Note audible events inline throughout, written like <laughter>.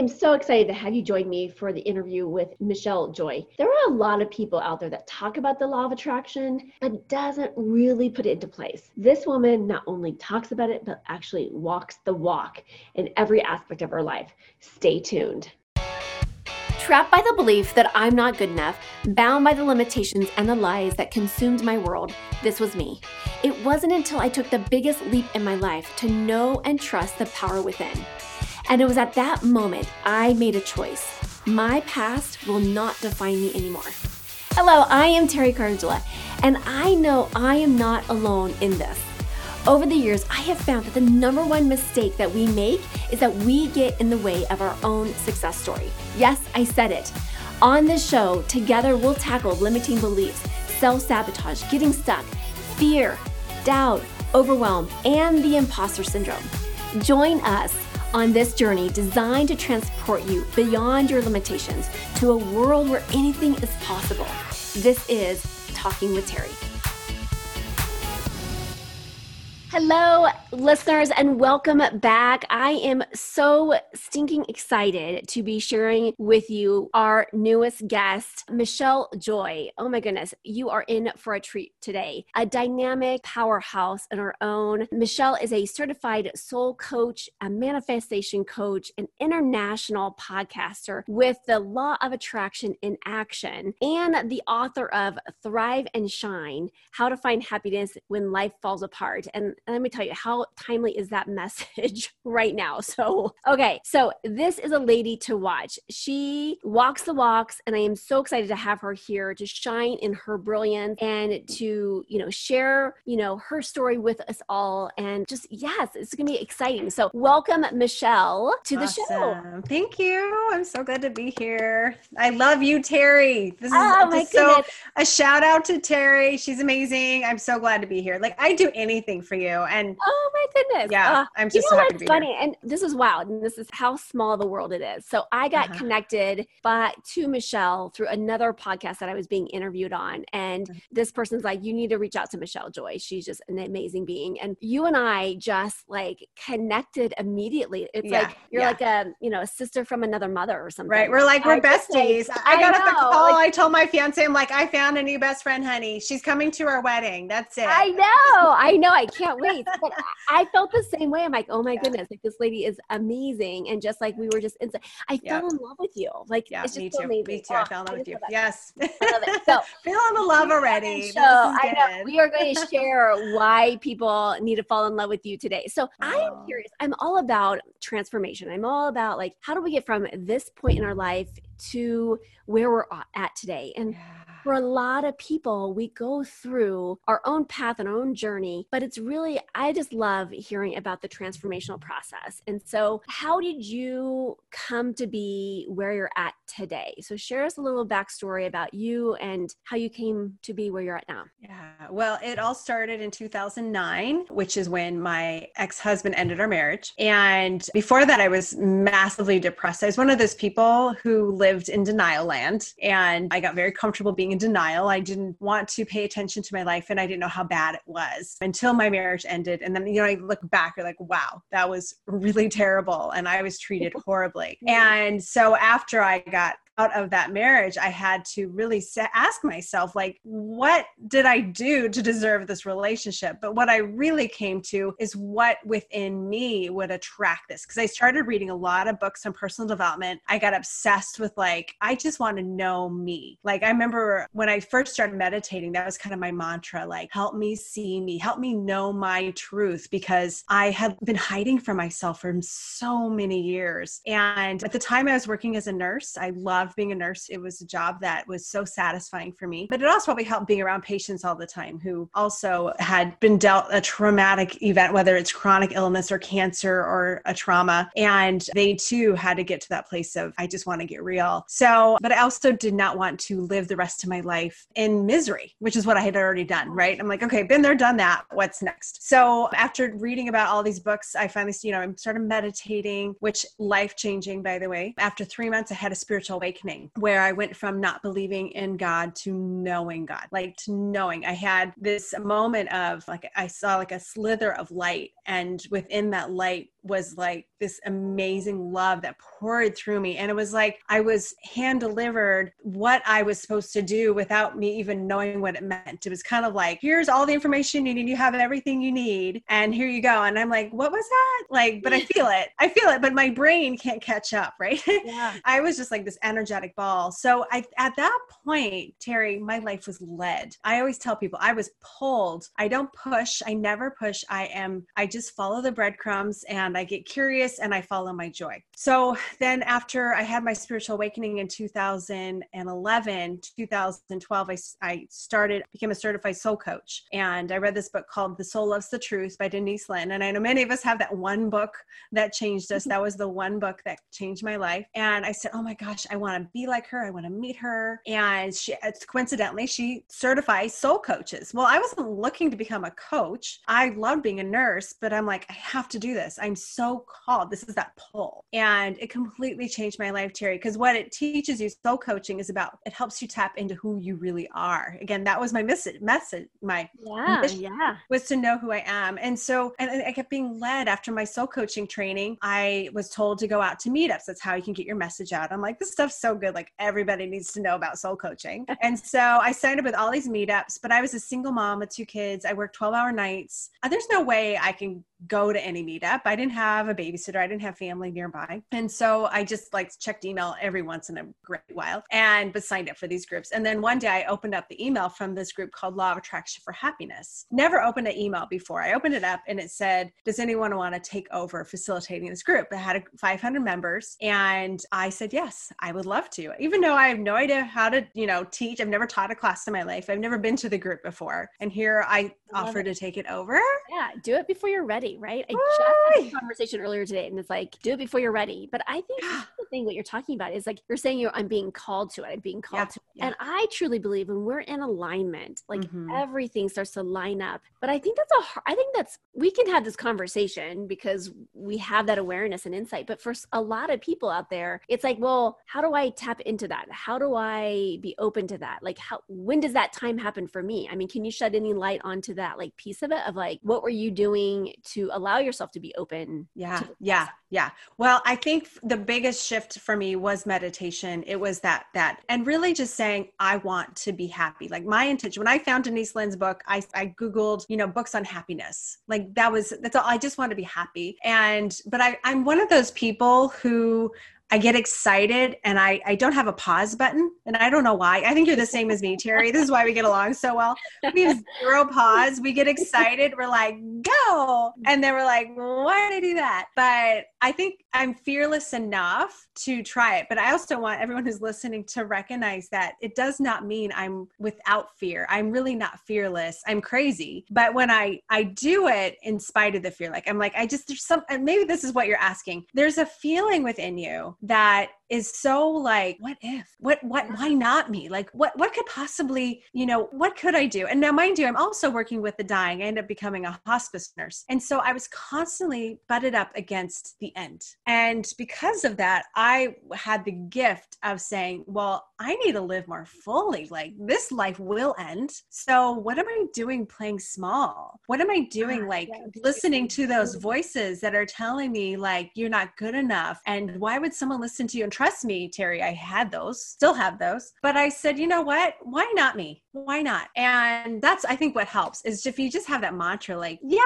am so excited to have you join me for the interview with Michelle Joy. There are a lot of people out there that talk about the law of attraction, but doesn't really put it into place. This woman not only talks about it, but actually walks the walk in every aspect of her life. Stay tuned. Trapped by the belief that I'm not good enough, bound by the limitations and the lies that consumed my world, this was me. It wasn't until I took the biggest leap in my life to know and trust the power within. And it was at that moment I made a choice. My past will not define me anymore. Hello, I am Terry Cardula, and I know I am not alone in this. Over the years, I have found that the number one mistake that we make is that we get in the way of our own success story. Yes, I said it. On this show, together we'll tackle limiting beliefs, self sabotage, getting stuck, fear, doubt, overwhelm, and the imposter syndrome. Join us on this journey designed to transport you beyond your limitations to a world where anything is possible. This is Talking with Terry. Hello, listeners, and welcome back. I am so stinking excited to be sharing with you our newest guest, Michelle Joy. Oh my goodness, you are in for a treat today. A dynamic powerhouse in her own. Michelle is a certified soul coach, a manifestation coach, an international podcaster with the law of attraction in action, and the author of Thrive and Shine How to Find Happiness When Life Falls Apart. And and let me tell you, how timely is that <laughs> message right now? So, okay, so this is a lady to watch. She walks the walks, and I am so excited to have her here to shine in her brilliance and to, you know, share, you know, her story with us all. And just, yes, it's going to be exciting. So, welcome, Michelle, to the awesome. show. Thank you. I'm so glad to be here. I love you, Terry. This is Oh, my so goodness. a shout out to Terry. She's amazing. I'm so glad to be here. Like I do anything for you. And Oh my goodness. yeah, Uh, I'm you just know so happy what's to be funny? here. And this is wild. And this is how small the world it is. So I got Uh-huh. connected by to Michelle through another podcast that I was being interviewed on. And Mhm. this person's like, you need to reach out to Michelle Joy. She's just an amazing being. And you and I just like connected immediately. It's Yeah, like you're yeah. like a, you know, a sister from another mother or something. Right. We're like, we're I like, besties. I I got off the call. like- I told my fiance, I'm like, I found a new best friend, honey. She's coming to our wedding. That's it. I know, I know, I can't wait. But I I felt the same way. I'm like, oh my Yeah. goodness, like this lady is amazing, and just like we were just inside, I Yeah. fell in love with you. Like, yeah, it's just me so too. amazing. Me too. I Oh, fell in love with you. love. Yes. I love it. So, <laughs> Feeling the love already. So I know we are going <laughs> to share why people need to fall in love with you today. So I am Oh. curious. I'm all about transformation. I'm all about like how do we get from this point in our life to where we're at today. And Yeah. For a lot of people, we go through our own path and our own journey, but it's really, I just love hearing about the transformational process. And so, how did you come to be where you're at today? So, share us a little backstory about you and how you came to be where you're at now. Yeah. Well, it all started in 2009, which is when my ex husband ended our marriage. And before that, I was massively depressed. I was one of those people who lived in denial land. And I got very comfortable being in denial. I didn't want to pay attention to my life and I didn't know how bad it was until my marriage ended. And then, you know, I look back, you're like, wow, that was really terrible. And I was treated <laughs> horribly. And so after I got out of that marriage, I had to really ask myself, like, what did I do to deserve this relationship? But what I really came to is what within me would attract this. Because I started reading a lot of books on personal development. I got obsessed with, like, I just want to know me. Like, I remember when I first started meditating, that was kind of my mantra, like, help me see me, help me know my truth, because I had been hiding from myself for so many years. And at the time I was working as a nurse, I loved being a nurse. It was a job that was so satisfying for me. But it also probably helped being around patients all the time who also had been dealt a traumatic event, whether it's chronic illness or cancer or a trauma. And they too had to get to that place of, I just want to get real. So, but I also did not want to live the rest of my life in misery, which is what I had already done, oh. right? I'm like, okay, been there, done that. What's next? So after reading about all these books, I finally, you know, I started meditating, which life changing, by the way. After three months, I had a spiritual awakening where I went from not believing in God to knowing God, like to knowing. I had this moment of like, I saw like a slither of light, and within that light was like this amazing love that poured through me. And it was like I was hand delivered what I was supposed to do without me even knowing what it meant. It was kind of like, here's all the information you need. You have everything you need. And here you go. And I'm like, what was that? Like, but I feel it. I feel it, but my brain can't catch up, right? <laughs> Yeah. I was just like this energetic ball. So I at that point, Terry, my life was led. I always tell people I was pulled. I don't push. I never push. I am, I just follow the breadcrumbs and I get curious and I follow my joy. So then after I had my spiritual awakening in 2011, 2012, I, I started, became a certified soul coach. And I read this book called The Soul Loves the Truth by Denise Linn. And I know many of us have that one book that changed us. Mm-hmm. That was the one book that changed my life. And I said, oh my gosh, I want to be like her. I want to meet her. And she, uh, coincidentally, she certifies soul coaches. Well, I wasn't looking to become a coach. I loved being a nurse, but I'm like, I have to do this. I'm so called. This is that pull. And it completely changed my life, Terry, because what it teaches you, soul coaching is about, it helps you tap into who you really are. Again, that was my message, message my yeah, yeah. was to know who I am. And so, and I kept being led after my soul coaching training. I was told to go out to meetups. That's how you can get your message out. I'm like, this stuff's so good. Like everybody needs to know about soul coaching. <laughs> and so I signed up with all these meetups, but I was a single mom with two kids. I worked 12 hour nights. There's no way I can go to any meetup. I didn't have a babysitter. I didn't have family nearby. And so I just like checked email every once in a great while and but signed up for these groups. And then one day I opened up the email from this group called Law of Attraction for Happiness. Never opened an email before. I opened it up and it said, Does anyone want to take over facilitating this group? It had 500 members. And I said, Yes, I would love to. Even though I have no idea how to, you know, teach. I've never taught a class in my life. I've never been to the group before. And here I, I offer to take it over. Yeah, do it before you're ready right? I just had a conversation earlier today and it's like, do it before you're ready. But I think <gasps> the thing what you're talking about is like you're saying you I'm being called to it. I'm being called yeah, to it. Yeah. And I truly believe when we're in alignment, like mm-hmm. everything starts to line up. But I think that's a I think that's we can have this conversation because we have that awareness and insight. But for a lot of people out there, it's like, well, how do I tap into that? How do I be open to that? Like how when does that time happen for me? I mean, can you shed any light onto that like piece of it of like what were you doing to allow yourself to be open yeah yeah yeah. Well i think the biggest shift for me was meditation. It was that that and really just saying i want to be happy. Like my intention when i found denise Linn's book i, I googled you know books on happiness. Like that was that's all i just want to be happy. And but i i'm one of those people who I get excited and I, I don't have a pause button. And I don't know why. I think you're the same as me, Terry. This is why we get along so well. We have zero pause. We get excited. We're like, go. And then we're like, why did I do that? But I think I'm fearless enough to try it. But I also want everyone who's listening to recognize that it does not mean I'm without fear. I'm really not fearless. I'm crazy. But when I I do it in spite of the fear, like I'm like, I just there's some maybe this is what you're asking. There's a feeling within you that is so like what if? What what why not me? Like what what could possibly you know what could i do? And now mind you i'm also working with the dying. I ended up becoming a hospice nurse. And so i was constantly butted up against the end. And because of that i had the gift of saying well i need to live more fully. Like this life will end. So what am i doing playing small? What am i doing ah, like listening to those voices that are telling me like you're not good enough? And why would someone listen to you and trust me, Terry, I had those, still have those. But I said, you know what? Why not me? Why not? And that's, I think, what helps is if you just have that mantra, like, yeah,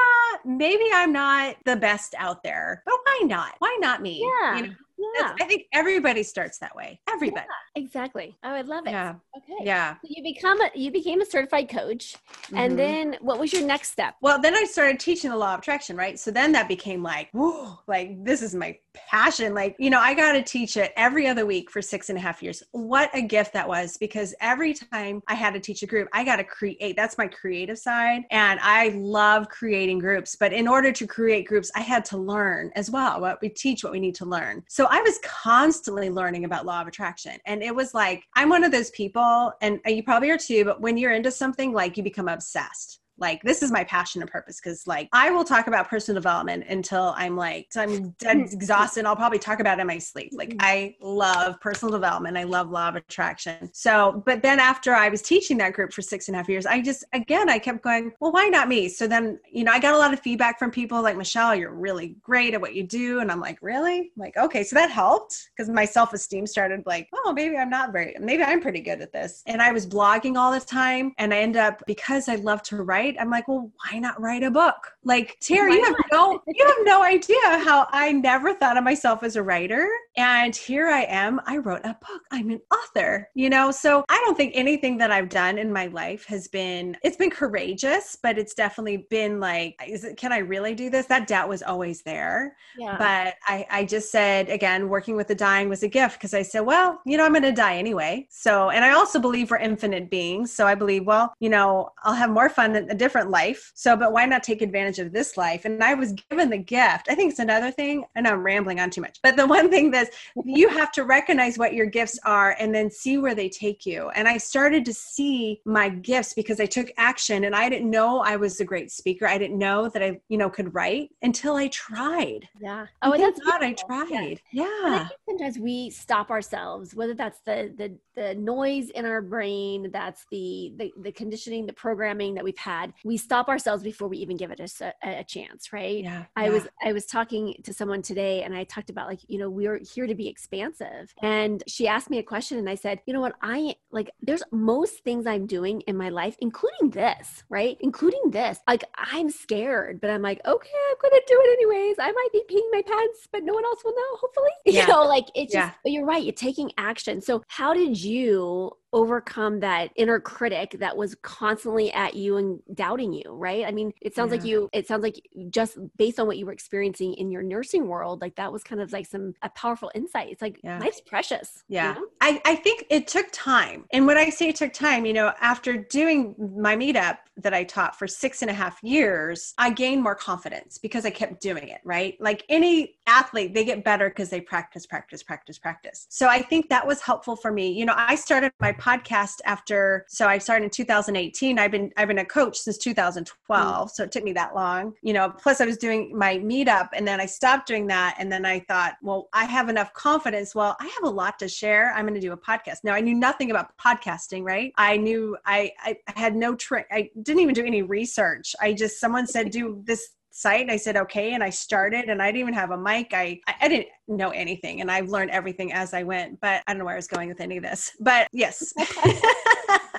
maybe I'm not the best out there, but why not? Why not me? Yeah. You know? Yeah. I think everybody starts that way. Everybody. Yeah, exactly. Oh, I love it. Yeah. Okay. Yeah. So you become a you became a certified coach. Mm-hmm. And then what was your next step? Well, then I started teaching the law of attraction, right? So then that became like, whoa, like this is my passion. Like, you know, I got to teach it every other week for six and a half years. What a gift that was because every time I had to teach a group, I got to create. That's my creative side. And I love creating groups. But in order to create groups, I had to learn as well what we teach, what we need to learn. So I was constantly learning about law of attraction. And it was like, I'm one of those people, and you probably are too, but when you're into something, like you become obsessed Like this is my passion and purpose because like I will talk about personal development until I'm like I'm dead <laughs> exhausted. I'll probably talk about it in my sleep. Like mm-hmm. I love personal development. I love law of attraction. So, but then after I was teaching that group for six and a half years, I just again I kept going, well, why not me? So then, you know, I got a lot of feedback from people like Michelle, you're really great at what you do. And I'm like, really? I'm like, okay, so that helped because my self-esteem started like, oh, maybe I'm not very, maybe I'm pretty good at this. And I was blogging all the time. And I end up because I love to write, I'm like, well, why not write a book? Like Terry, you have no, <laughs> you have no idea how I never thought of myself as a writer. And here I am. I wrote a book. I'm an author, you know? So I don't think anything that I've done in my life has been, it's been courageous, but it's definitely been like, is it, can I really do this? That doubt was always there. Yeah. But I, I just said, again, working with the dying was a gift because I said, well, you know, I'm going to die anyway. So, and I also believe we're infinite beings. So I believe, well, you know, I'll have more fun a different life. So, but why not take advantage of this life? And I was given the gift. I think it's another thing. and I'm rambling on too much, but the <laughs> one thing that you have to recognize what your gifts are and then see where they take you. And I started to see my gifts because I took action and I didn't know I was a great speaker. I didn't know that I, you know, could write until I tried. Yeah. Oh, and that's God, I tried. Yeah. yeah. sometimes we stop ourselves, whether that's the the the noise in our brain, that's the the, the conditioning, the programming that we've had. We stop ourselves before we even give it a, a chance, right? Yeah. I yeah. was I was talking to someone today and I talked about like, you know, we're here to be expansive. And she asked me a question and I said, you know what, I like there's most things I'm doing in my life, including this, right? Including this. Like I'm scared, but I'm like, okay, I'm gonna do it anyways. I might be peeing my pants, but no one else will know, hopefully. <laughs> Yeah. You know, like it's just, yeah. but you're right, you're taking action. So how did you overcome that inner critic that was constantly at you and doubting you right? I mean it sounds yeah. like you it sounds like just based on what you were experiencing in your nursing world like that was kind of like some a powerful insight. It's like yeah. life's precious yeah. you know? I, I think it took time. And when i say it took time you know after doing my meetup that i taught for six and a half years i gained more confidence because i kept doing it right? Like any athlete they get better because they practice practice practice practice. So i think that was helpful for me. You know i started my podcast after so I started in 2018. I've been I've been a coach since 2012, mm. so it took me that long. You know, plus I was doing my meetup and then I stopped doing that and then I thought, well, I have enough confidence. Well, I have a lot to share. I'm going to do a podcast. Now, I knew nothing about podcasting, right? I knew I I had no trick. I didn't even do any research. I just someone said do this site. I said, okay. And I started and I didn't even have a mic. I, I didn't know anything and I've learned everything as I went, but I don't know where I was going with any of this, but yes. <laughs> <laughs>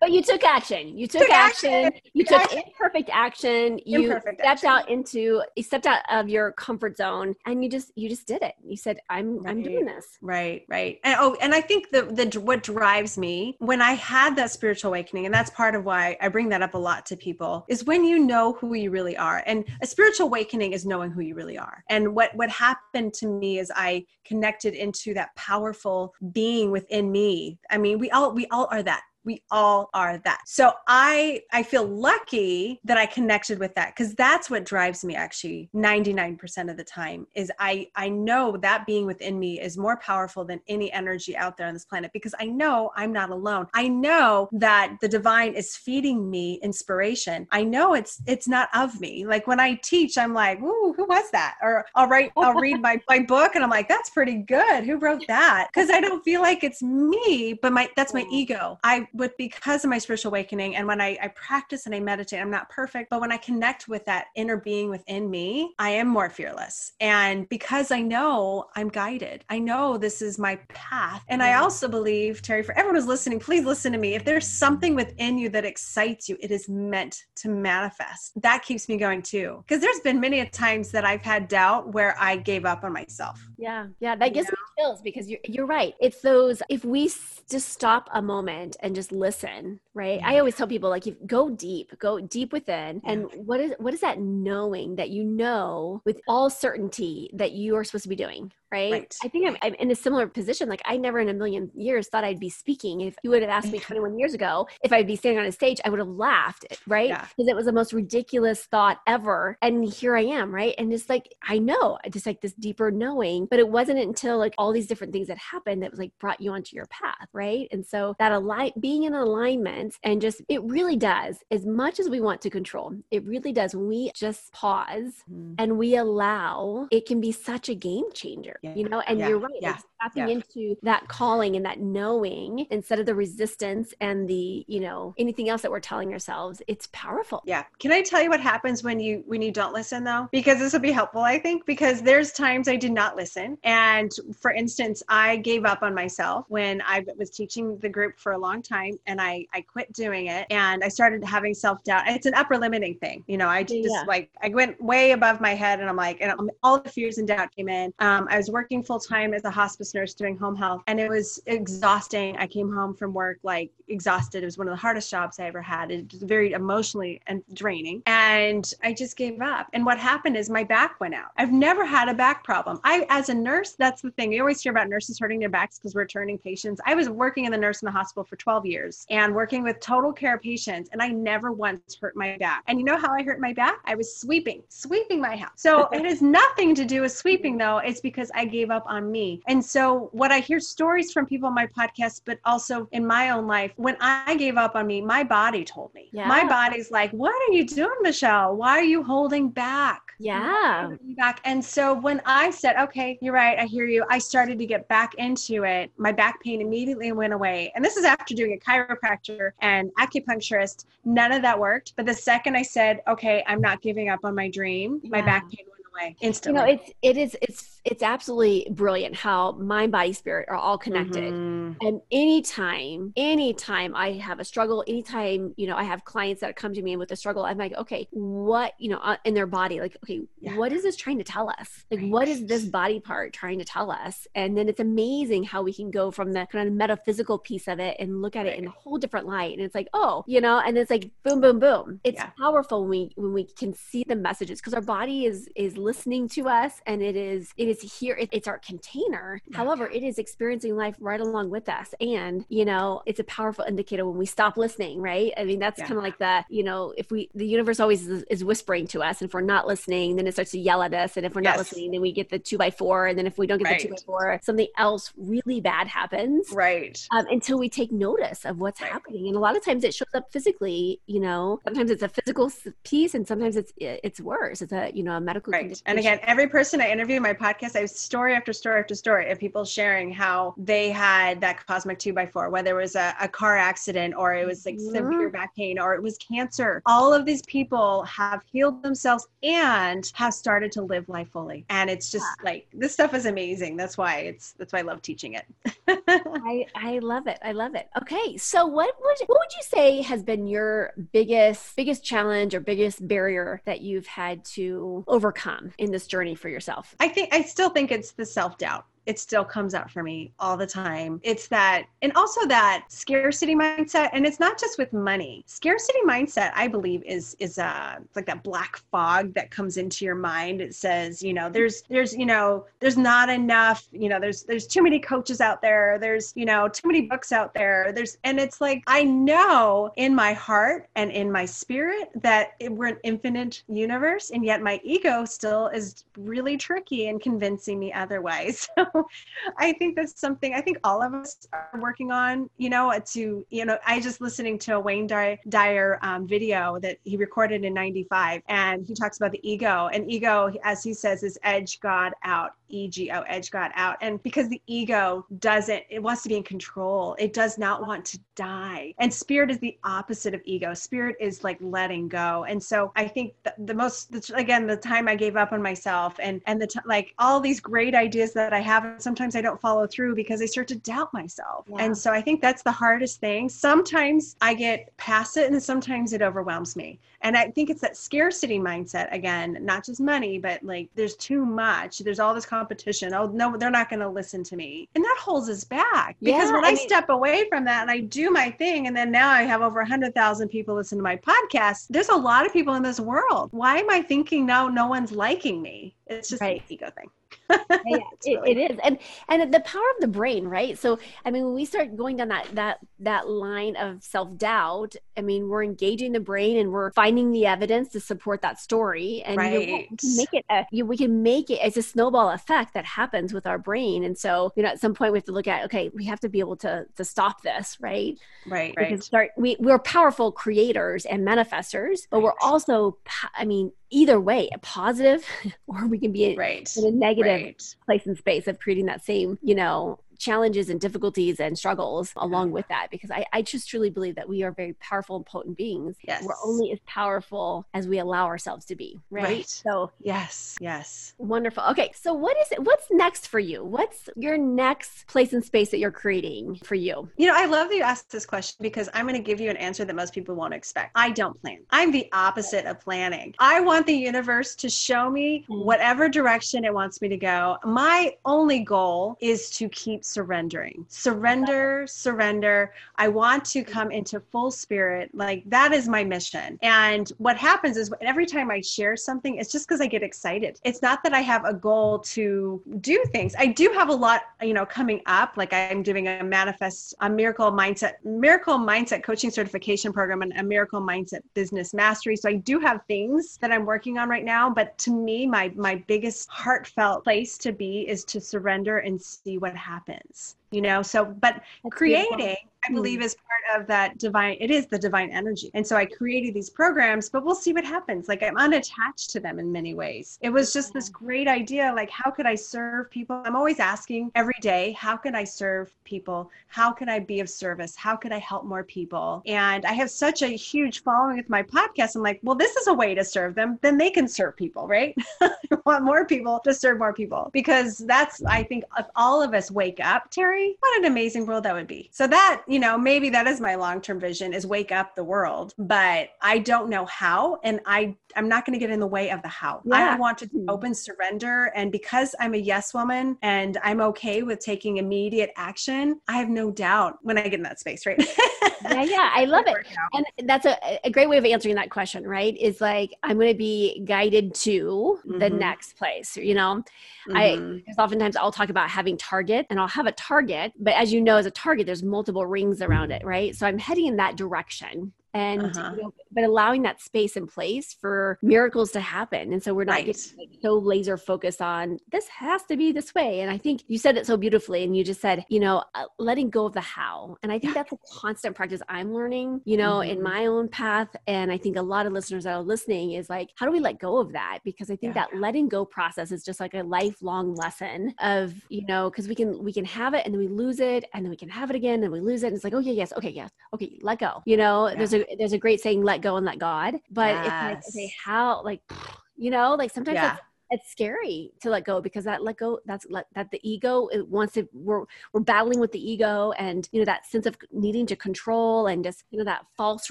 but you took action. You took, took action. action. You took, took imperfect action. You imperfect stepped action. out into you stepped out of your comfort zone and you just you just did it. You said, I'm right. I'm doing this. Right, right. And oh, and I think the the what drives me when I had that spiritual awakening, and that's part of why I bring that up a lot to people, is when you know who you really are. And a spiritual awakening is knowing who you really are. And what what happened to me is I connected into that powerful being within me. I mean, we all we all are that we all are that. So i i feel lucky that i connected with that because that's what drives me actually 99% of the time is i i know that being within me is more powerful than any energy out there on this planet because i know i'm not alone. I know that the divine is feeding me inspiration. I know it's it's not of me. Like when i teach i'm like ooh who was that? Or i'll write i'll read my, my book and i'm like that's pretty good. Who wrote that? Because i don't feel like it's me but my that's my mm. ego. I but because of my spiritual awakening and when I, I practice and I meditate, I'm not perfect, but when I connect with that inner being within me, I am more fearless. And because I know I'm guided, I know this is my path. And I also believe, Terry, for everyone who's listening, please listen to me. If there's something within you that excites you, it is meant to manifest. That keeps me going too. Because there's been many times that I've had doubt where I gave up on myself. Yeah. Yeah. That gives me chills because you're, you're right. It's those, if we just stop a moment and just listen right i always tell people like you go deep go deep within and what is what is that knowing that you know with all certainty that you are supposed to be doing right? Right. I think I'm, I'm in a similar position. Like I never in a million years thought I'd be speaking. If you would have asked me <laughs> 21 years ago if I'd be standing on a stage, I would have laughed, right? Yeah. Because it was the most ridiculous thought ever. And here I am, right? And it's like, I know, just like this deeper knowing, but it wasn't until like all these different things that happened that was like brought you onto your path, right? And so that align being in alignment and just it really does, as much as we want to control, it really does. When we just pause Mhm. and we allow, it can be such a game changer, Yeah. you know? And Yeah. you're right. Yeah. Like tapping Yeah. into that calling and that knowing instead of the resistance and the, you know, anything else that we're telling ourselves, it's powerful. Yeah. Can I tell you what happens when you when you don't listen though? Because this will be helpful, I think, because there's times I did not listen. And for instance, I gave up on myself when I was teaching the group for a long time and I I quit doing it and I started having self-doubt. It's an upper limiting thing. You know, I just Yeah. like I went way above my head and I'm like and all the fears and doubt came in. Um, I was working full time as a hospice nurse doing home health and it was exhausting. I came home from work like exhausted. It was one of the hardest jobs I ever had. It was very emotionally and draining. And I just gave up. And what happened is my back went out. I've never had a back problem. I, as a nurse, that's the thing. You always hear about nurses hurting their backs because we're turning patients. I was working in the nurse in the hospital for 12 years and working with total care patients, and I never once hurt my back. And you know how I hurt my back? I was sweeping, sweeping my house. So it has nothing to do with sweeping, though. It's because I gave up on me. And so what I hear stories from people on my podcast, but also in my own life, when I gave up on me, my body told me. My body's like, What are you doing, Michelle? Why are you holding back? Yeah. holding back. And so when I said, okay, you're right, I hear you, I started to get back into it. My back pain immediately went away. And this is after doing a chiropractor and acupuncturist. None of that worked. But the second I said, okay, I'm not giving up on my dream, my back pain went away instantly. You know, it's it is it's it's absolutely brilliant how mind, body, spirit are all connected. Mhm. And anytime, anytime I have a struggle, anytime, you know, I have clients that come to me with a struggle, I'm like, okay, what, you know, uh, in their body, like, okay, Yeah. what is this trying to tell us? Like, Right. what is this body part trying to tell us? And then it's amazing how we can go from the kind of metaphysical piece of it and look at it in a whole different light. And it's like, oh, you know, and it's like boom, boom, boom. It's Yeah. powerful when we when we can see the messages because our body is is listening to us and it is it is here. It, it's our container. Yeah. However, it is experiencing life right along with us. And, you know, it's a powerful indicator when we stop listening, right? I mean, that's Yeah. kind of like the, you know, if we, the universe always is, is whispering to us. And if we're not listening, then it starts to yell at us. And if we're not listening, then we get the two by four. And then if we don't get the two by four, something else really bad happens. Right. Um, until we take notice of what's Right. happening, and a lot of times it shows up physically. You know, sometimes it's a physical piece, and sometimes it's it's worse. It's a you know a medical Right. condition. And again, every person I interview in my podcast, I guess I have story after story after story of people sharing how they had that cosmic two by four, whether it was a, a car accident or it was like severe back pain or it was cancer. All of these people have healed themselves and have started to live life fully. And it's just like this stuff is amazing. That's why it's that's why I love teaching it. <laughs> I, I love it. I love it. Okay, so what would what would you say has been your biggest biggest challenge or biggest barrier that you've had to overcome in this journey for yourself? I think I still think it's the self doubt. It still comes up for me all the time. It's that, and also that scarcity mindset. And it's not just with money. Scarcity mindset, I believe, is is uh like that black fog that comes into your mind. It says, you know, there's there's you know there's not enough. You know, there's there's too many coaches out there. There's you know too many books out there. There's and it's like I know in my heart and in my spirit that it, we're an infinite universe, and yet my ego still is really tricky and convincing me otherwise. <laughs> <laughs> I think that's something I think all of us are working on, you know, to, you know, I just listening to a Wayne Dyer, Dyer um, video that he recorded in 95 and he talks about the ego and ego, as he says, is edge God out, ego, edge God out. And because the ego doesn't, it wants to be in control. It does not want to die. And spirit is the opposite of ego. Spirit is like letting go. And so I think the, the most, the, again, the time I gave up on myself and, and the, t- like all these great ideas that I have, and sometimes I don't follow through because I start to doubt myself. Yeah. And so I think that's the hardest thing. Sometimes I get past it and sometimes it overwhelms me. And I think it's that scarcity mindset again, not just money, but like there's too much. There's all this competition. Oh, no, they're not going to listen to me. And that holds us back because Yeah, when I I, mean- step away from that and I do my thing, and then now I have over 100,000 people listen to my podcast, there's a lot of people in this world. Why am I thinking now no one's liking me? It's just Right. an ego thing. <laughs> yeah, it, it is, and and the power of the brain, right? So, I mean, when we start going down that that that line of self doubt, I mean, we're engaging the brain and we're finding the evidence to support that story, and right. you know, we can make it a, you, we can make it as a snowball effect that happens with our brain, and so you know, at some point we have to look at okay, we have to be able to to stop this, right? Right. We right. can start. We we're powerful creators and manifestors, but we're also, I mean, either way, a positive, <laughs> or we can be right. in a negative right. place and space of creating that same, you know, challenges and difficulties and struggles along with that because I, I just truly believe that we are very powerful and potent beings. Yes. We're only as powerful as we allow ourselves to be. Right. right. So yes, yes. Wonderful. Okay. So what is it? What's next for you? What's your next place and space that you're creating for you? You know, I love that you asked this question because I'm going to give you an answer that most people won't expect. I don't plan. I'm the opposite of planning. I want the universe to show me mm. whatever direction it wants me to go. My only goal is to keep surrendering. Surrender, surrender. I want to come into full spirit. Like that is my mission. And what happens is every time I share something, it's just because I get excited. It's not that I have a goal to do things. I do have a lot, you know, coming up. Like I'm doing a manifest, a miracle mindset, miracle mindset coaching certification program and a miracle mindset business mastery. So I do have things that I'm working on right now. But to me, my my biggest heartfelt place to be is to surrender and see what happens happens you know so but That's creating beautiful. I believe mm. is part of that divine, it is the divine energy. And so I created these programs, but we'll see what happens. Like I'm unattached to them in many ways. It was just this great idea like, how could I serve people? I'm always asking every day, how can I serve people? How can I be of service? How could I help more people? And I have such a huge following with my podcast. I'm like, well, this is a way to serve them. Then they can serve people, right? <laughs> I want more people to serve more people because that's, I think, if all of us wake up, Terry, what an amazing world that would be. So that, you know, maybe that is my long-term vision is wake up the world, but I don't know how and I I'm not going to get in the way of the how. Yeah. I want to hmm. open surrender and because I'm a yes woman and I'm okay with taking immediate action, I have no doubt when I get in that space, right? <laughs> yeah, yeah, I love it. And that's a, a great way of answering that question, right? Is like I'm going to be guided to mm-hmm. the next place, you know. Mm-hmm. I because oftentimes I'll talk about having target and I'll have a target, but as you know as a target there's multiple rings around it, mm. right? So I'm heading in that direction and uh-huh. you know, but allowing that space and place for miracles to happen and so we're not right. getting like, so laser focused on this has to be this way and i think you said it so beautifully and you just said you know uh, letting go of the how and i think that's a constant practice i'm learning you know mm-hmm. in my own path and i think a lot of listeners that are listening is like how do we let go of that because i think yeah. that letting go process is just like a lifelong lesson of you know because we can we can have it and then we lose it and then we can have it again and we lose it and it's like oh yeah yes okay yes okay let go you know yeah. there's a there's a great saying, let go and let God. But yes. it's like, okay, how, like, <sighs> you know, like sometimes yeah. it's, it's scary to let go because that let go that's let, that the ego it wants to we're we're battling with the ego and you know that sense of needing to control and just you know that false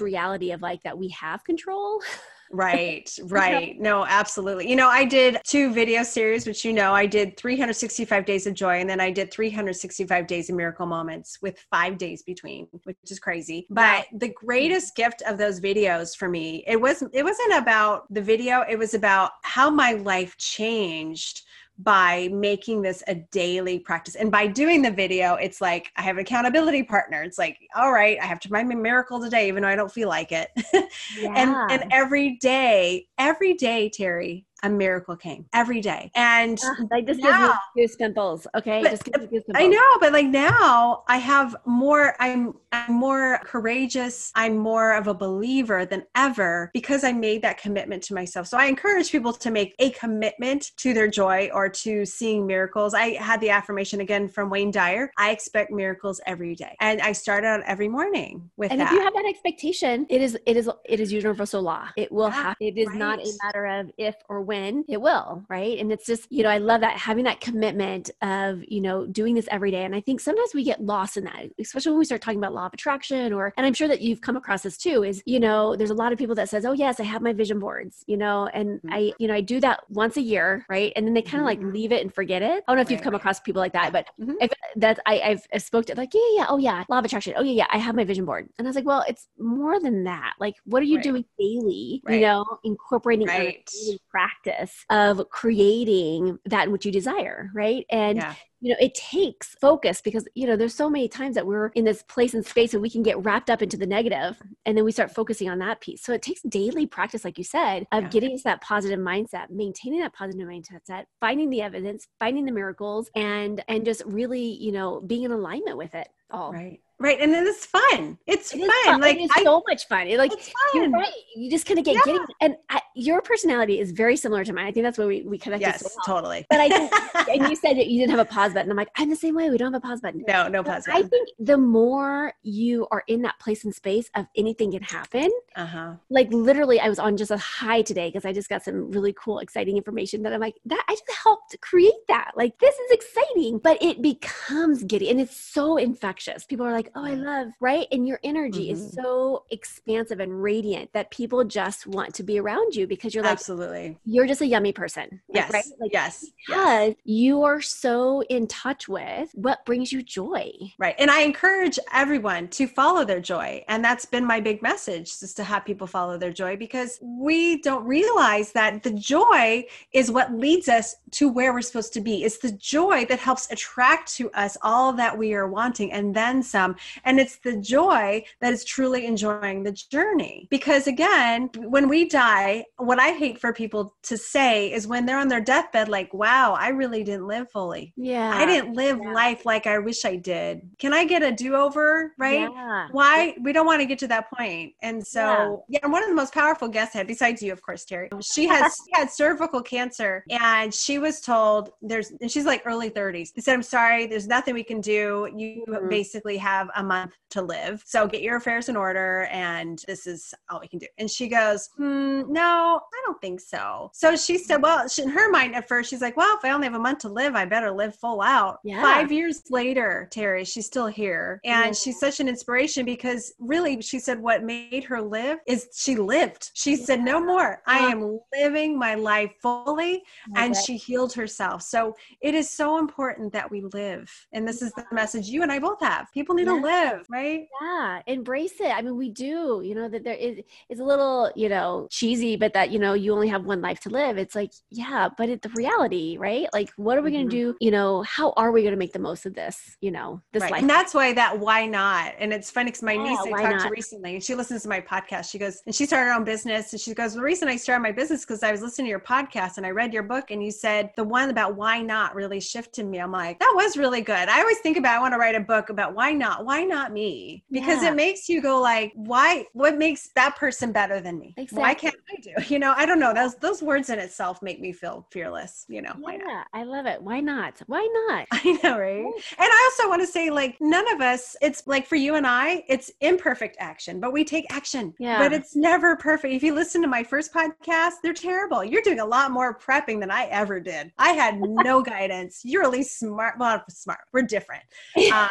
reality of like that we have control <laughs> Right, <laughs> right. No, absolutely. You know, I did two video series, which you know, I did 365 days of joy, and then I did 365 days of miracle moments with five days between, which is crazy. But the greatest gift of those videos for me, it wasn't it wasn't about the video, it was about how my life changed by making this a daily practice. And by doing the video, it's like I have an accountability partner. It's like, all right, I have to find my miracle today, even though I don't feel like it. Yeah. <laughs> and and every day, every day, Terry, a miracle came every day. And uh, like this now, gives me goosebumps. Okay. But, goosebumps. I know, but like now I have more, I'm I'm more courageous. I'm more of a believer than ever because I made that commitment to myself. So I encourage people to make a commitment to their joy or to seeing miracles. I had the affirmation again from Wayne Dyer. I expect miracles every day. And I start out every morning with and that. if you have that expectation, it is it is it is universal law. It will yeah, happen. It is right. not a matter of if or when. It will, right? And it's just, you know, I love that having that commitment of, you know, doing this every day. And I think sometimes we get lost in that, especially when we start talking about law of attraction or and i'm sure that you've come across this too is you know there's a lot of people that says oh yes i have my vision boards you know and mm-hmm. i you know i do that once a year right and then they kind of mm-hmm. like leave it and forget it i don't know if right. you've come across people like that but mm-hmm. if that I, i've, spoke to like yeah yeah oh yeah law of attraction oh yeah yeah i have my vision board and i was like well it's more than that like what are you right. doing daily right. you know incorporating right. practice practice of creating that which you desire, right? And yeah you know it takes focus because you know there's so many times that we're in this place and space and we can get wrapped up into the negative and then we start focusing on that piece so it takes daily practice like you said of yeah. getting to that positive mindset maintaining that positive mindset finding the evidence finding the miracles and and just really you know being in alignment with it all right Right. And then it's fun. It's it fun. fun. Like it's so much fun. It, like you're right. You just kind of get yeah. getting and I, your personality is very similar to mine. I think that's where we, we connected yes, so well. totally. But I think <laughs> and you said that you didn't have a pause button. I'm like, I'm the same way. We don't have a pause button. No, no pause button. I think the more you are in that place and space of anything can happen. Uh-huh. Like literally I was on just a high today because I just got some really cool, exciting information that I'm like, that I just helped create that. Like this is exciting. But it becomes giddy and it's so infectious. People are like, oh, I love right right? And your energy mm-hmm. is so expansive and radiant that people just want to be around you because you're like, absolutely, you're just a yummy person. Like, yes. Right? Like, yes. Because yes. you are so in touch with what brings you joy. Right. And I encourage everyone to follow their joy. And that's been my big message is to have people follow their joy because we don't realize that the joy is what leads us to where we're supposed to be. It's the joy that helps attract to us all that we are wanting and then some. And it's the joy that is truly enjoying the journey. Because again, when we die, what I hate for people to say is when they're on their deathbed, like, wow, I really didn't live fully. Yeah. I didn't live yeah. life like I wish I did. Can I get a do over? Right? Yeah. Why? We don't want to get to that point. And so, yeah. yeah, one of the most powerful guests I had, besides you, of course, Terry, she has <laughs> she had cervical cancer and she was told there's, and she's like early 30s. They said, I'm sorry, there's nothing we can do. You mm-hmm. basically have a month to live. So get your affairs in order, and this is all we can do. And she goes, hmm, No, I don't think so. So she said, Well, she, in her mind at first, she's like, Well, if I only have a month to live, I better live full out. Yeah. Five years later, Terry, she's still here. And yeah. she's such an inspiration because really, she said, What made her live is she lived. She yeah. said, No more. I am living my life fully. And she healed herself. So it is so important that we live. And this is the message you and I both have. People need to live, right? yeah embrace it i mean we do you know that there is it's a little you know cheesy but that you know you only have one life to live it's like yeah but it's the reality right like what are we mm-hmm. going to do you know how are we going to make the most of this you know this right. life and that's why that why not and it's funny because my yeah, niece i talked not? to recently and she listens to my podcast she goes and she started her own business and she goes the reason i started my business because i was listening to your podcast and i read your book and you said the one about why not really shifted me i'm like that was really good i always think about i want to write a book about why not why not me because yeah. it makes you go like, why? What makes that person better than me? Exactly. Why can't I do? You know, I don't know. Those those words in itself make me feel fearless. You know, why not? yeah, I love it. Why not? Why not? <laughs> I know, right? And I also want to say, like, none of us. It's like for you and I, it's imperfect action, but we take action. Yeah. But it's never perfect. If you listen to my first podcast, they're terrible. You're doing a lot more prepping than I ever did. I had no <laughs> guidance. You're really smart. Well, smart. We're different. <laughs> Um,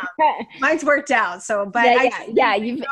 mine's worked out. So, but yeah, I, yeah, yeah you've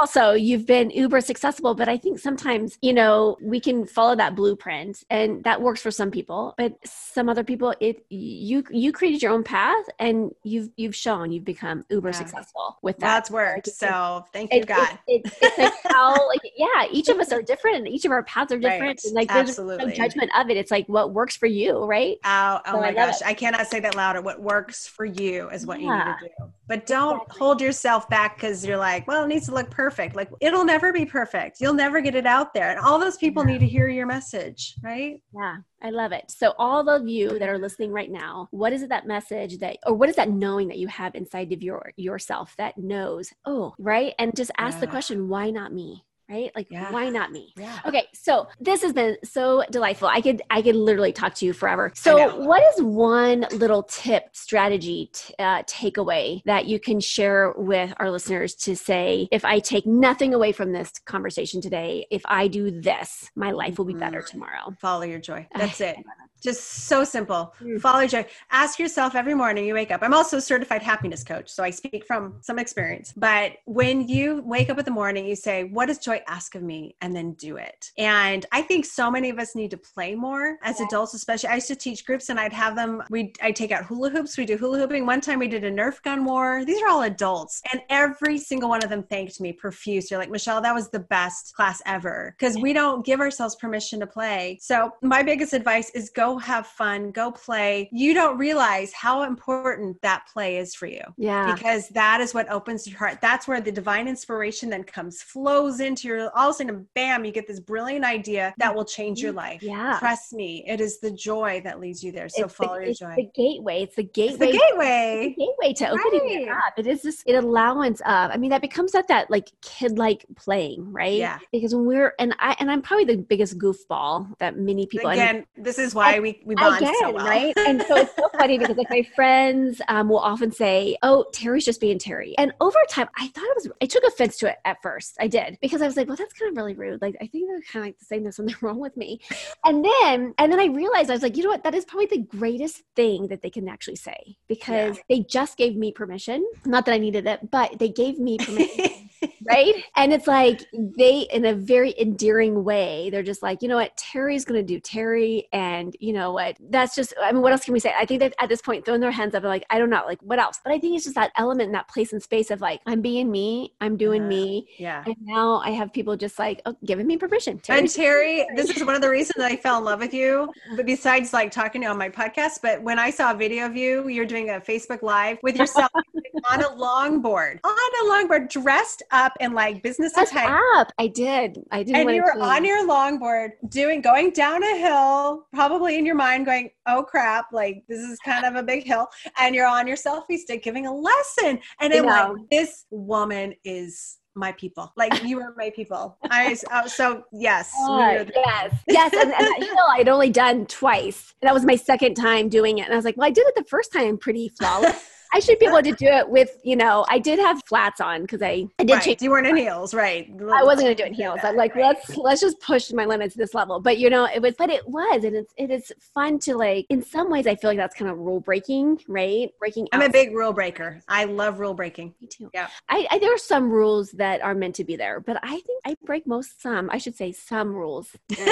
also you've been uber successful but i think sometimes you know we can follow that blueprint and that works for some people but some other people it you you created your own path and you've you've shown you've become uber yeah. successful with that that's worked like, so thank you it, god it, it, it's like how like yeah each of us are different and each of our paths are different right. and like there's Absolutely. no judgment of it it's like what works for you right oh, oh so my I gosh i cannot say that louder what works for you is what yeah. you need to do but don't exactly. hold yourself back because you're like well it needs to look perfect. Like it'll never be perfect. You'll never get it out there. And all those people yeah. need to hear your message, right? Yeah. I love it. So, all of you that are listening right now, what is it that message that, or what is that knowing that you have inside of your yourself that knows? Oh, right, and just ask yeah. the question, why not me? Right? Like yeah. why not me? Yeah. okay so this has been so delightful. I could i could literally talk to you forever. So what is one little tip strategy t- uh, takeaway that you can share with our listeners to say if i take nothing away from this conversation today if i do this my life will be better mm-hmm. tomorrow? Follow your joy. That's <laughs> it Just so simple. Mm. Follow joy. Ask yourself every morning you wake up. I'm also a certified happiness coach, so I speak from some experience. But when you wake up in the morning, you say, What does joy ask of me? And then do it. And I think so many of us need to play more as yeah. adults, especially. I used to teach groups and I'd have them, we I take out hula hoops. We do hula hooping. One time we did a Nerf gun war. These are all adults. And every single one of them thanked me profuse. You're like, Michelle, that was the best class ever. Because we don't give ourselves permission to play. So my biggest advice is go have fun, go play. You don't realize how important that play is for you. Yeah. Because that is what opens your heart. That's where the divine inspiration then comes, flows into your, all of a sudden, bam, you get this brilliant idea that will change your mm-hmm. life. Yeah. Trust me, it is the joy that leads you there. So it's follow the, your it's joy. the gateway. It's the gateway. It's the gateway. It's the gateway to opening right. it up. It is this, it allowance of, I mean, that becomes that, that like kid like playing, right? Yeah. Because when we're, and I, and I'm probably the biggest goofball that many people. Again, this is why we we bond again, so well. right? And so it's so funny because like my friends um, will often say, "Oh, Terry's just being Terry," and over time, I thought it was. I took offense to it at first. I did because I was like, "Well, that's kind of really rude." Like I think they're kind of like saying there's something <laughs> wrong with me, and then and then I realized I was like, you know what? That is probably the greatest thing that they can actually say because yeah. they just gave me permission. Not that I needed it, but they gave me permission. <laughs> right? And it's like they, in a very endearing way, they're just like, you know what, Teri's going to do Teri. And you know what, that's just, I mean, what else can we say? I think that at this point, throwing their hands up, like, I don't know, like, what else? But I think it's just that element in that place and space of like, I'm being me, I'm doing uh-huh. me. Yeah. And now I have people just like, oh, giving me permission. and Teri, this is one of the reasons that I fell in love with you, but besides like talking to you on my podcast, but when I saw a video of you, you're doing a Facebook Live with yourself <laughs> on a longboard, on a longboard, dressed up in like business Dressed up. I did. I did. And you were on your longboard doing, going down a hill, probably in your mind going, oh crap, like this is kind of a big hill. And you're on your selfie stick giving a lesson. And I'm like, this woman is my people. Like you were my people. I so yes, oh, yes, yes. And, and that hill I'd only done twice. That was my second time doing it, and I was like, well, I did it the first time pretty flawless. <laughs> I should be able to do <laughs> it with, you know, I did have flats on because I, I did right. change. You weren't in heels, right? I wasn't gonna do it in heels. I'm like, right. let's let's just push my limits to this level. But you know, it was, but it was, and it's it is fun to like. In some ways, I feel like that's kind of rule breaking, right? Breaking. I'm a big rule breaker. I love rule breaking. Me too. Yeah. I, I there are some rules that are meant to be there, but I think I break most some. I should say some rules. <laughs>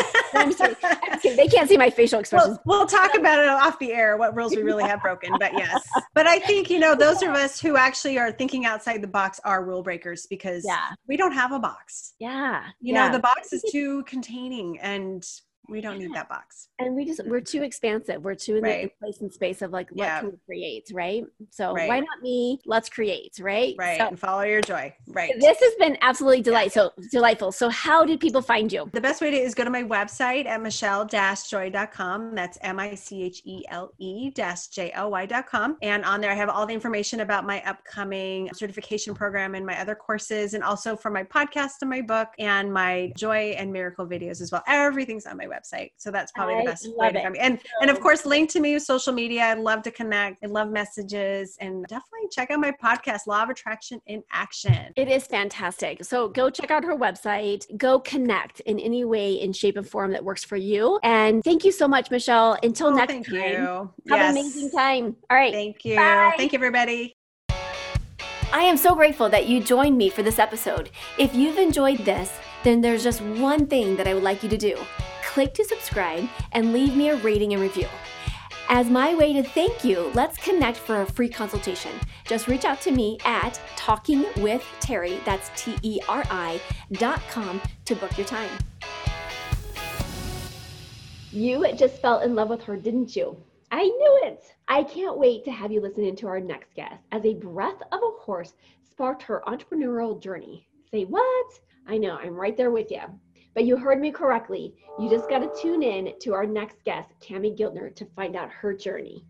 They can't see my facial expressions. We'll, we'll talk about it off the air. What rules we really have broken, but yes. But I think you know, those of us who actually are thinking outside the box are rule breakers because yeah. we don't have a box. Yeah. You yeah. know, the box is <laughs> too containing and we don't need that box. And we just we're too expansive. We're too in right. the place and space of like what yeah. can we create right? So right. why not me? Let's create right? Right so, and follow your joy. Right. This has been absolutely delightful yeah. so delightful. So how did people find you? The best way to is go to my website at michele-joy.com that's m-i-c-h-e-l-e dash j-o-y.com and on there i have all the information about my upcoming certification program and my other courses and also for my podcast and my book and my joy and miracle videos as well. Everything's on my website website. So that's probably I the best way to find me. And so, and of course, link to me with social media. I'd love to connect. I love messages and definitely check out my podcast, Law of Attraction in Action. It is fantastic. So go check out her website. Go connect in any way, in shape, and form that works for you. And thank you so much, Michele. Until oh, next thank time. You. Have yes. an amazing time. All right. Thank you. Bye. Thank you, everybody. I am so grateful that you joined me for this episode. If you've enjoyed this, then there's just one thing that I would like you to do click to subscribe and leave me a rating and review. As my way to thank you, let's connect for a free consultation. Just reach out to me at talkingwithteri, that's T E R I, dot com to book your time. You just fell in love with her, didn't you? I knew it. I can't wait to have you listen in to our next guest as a breath of a horse sparked her entrepreneurial journey. Say what? I know, I'm right there with you. But you heard me correctly. You just got to tune in to our next guest, Tammy Giltner, to find out her journey.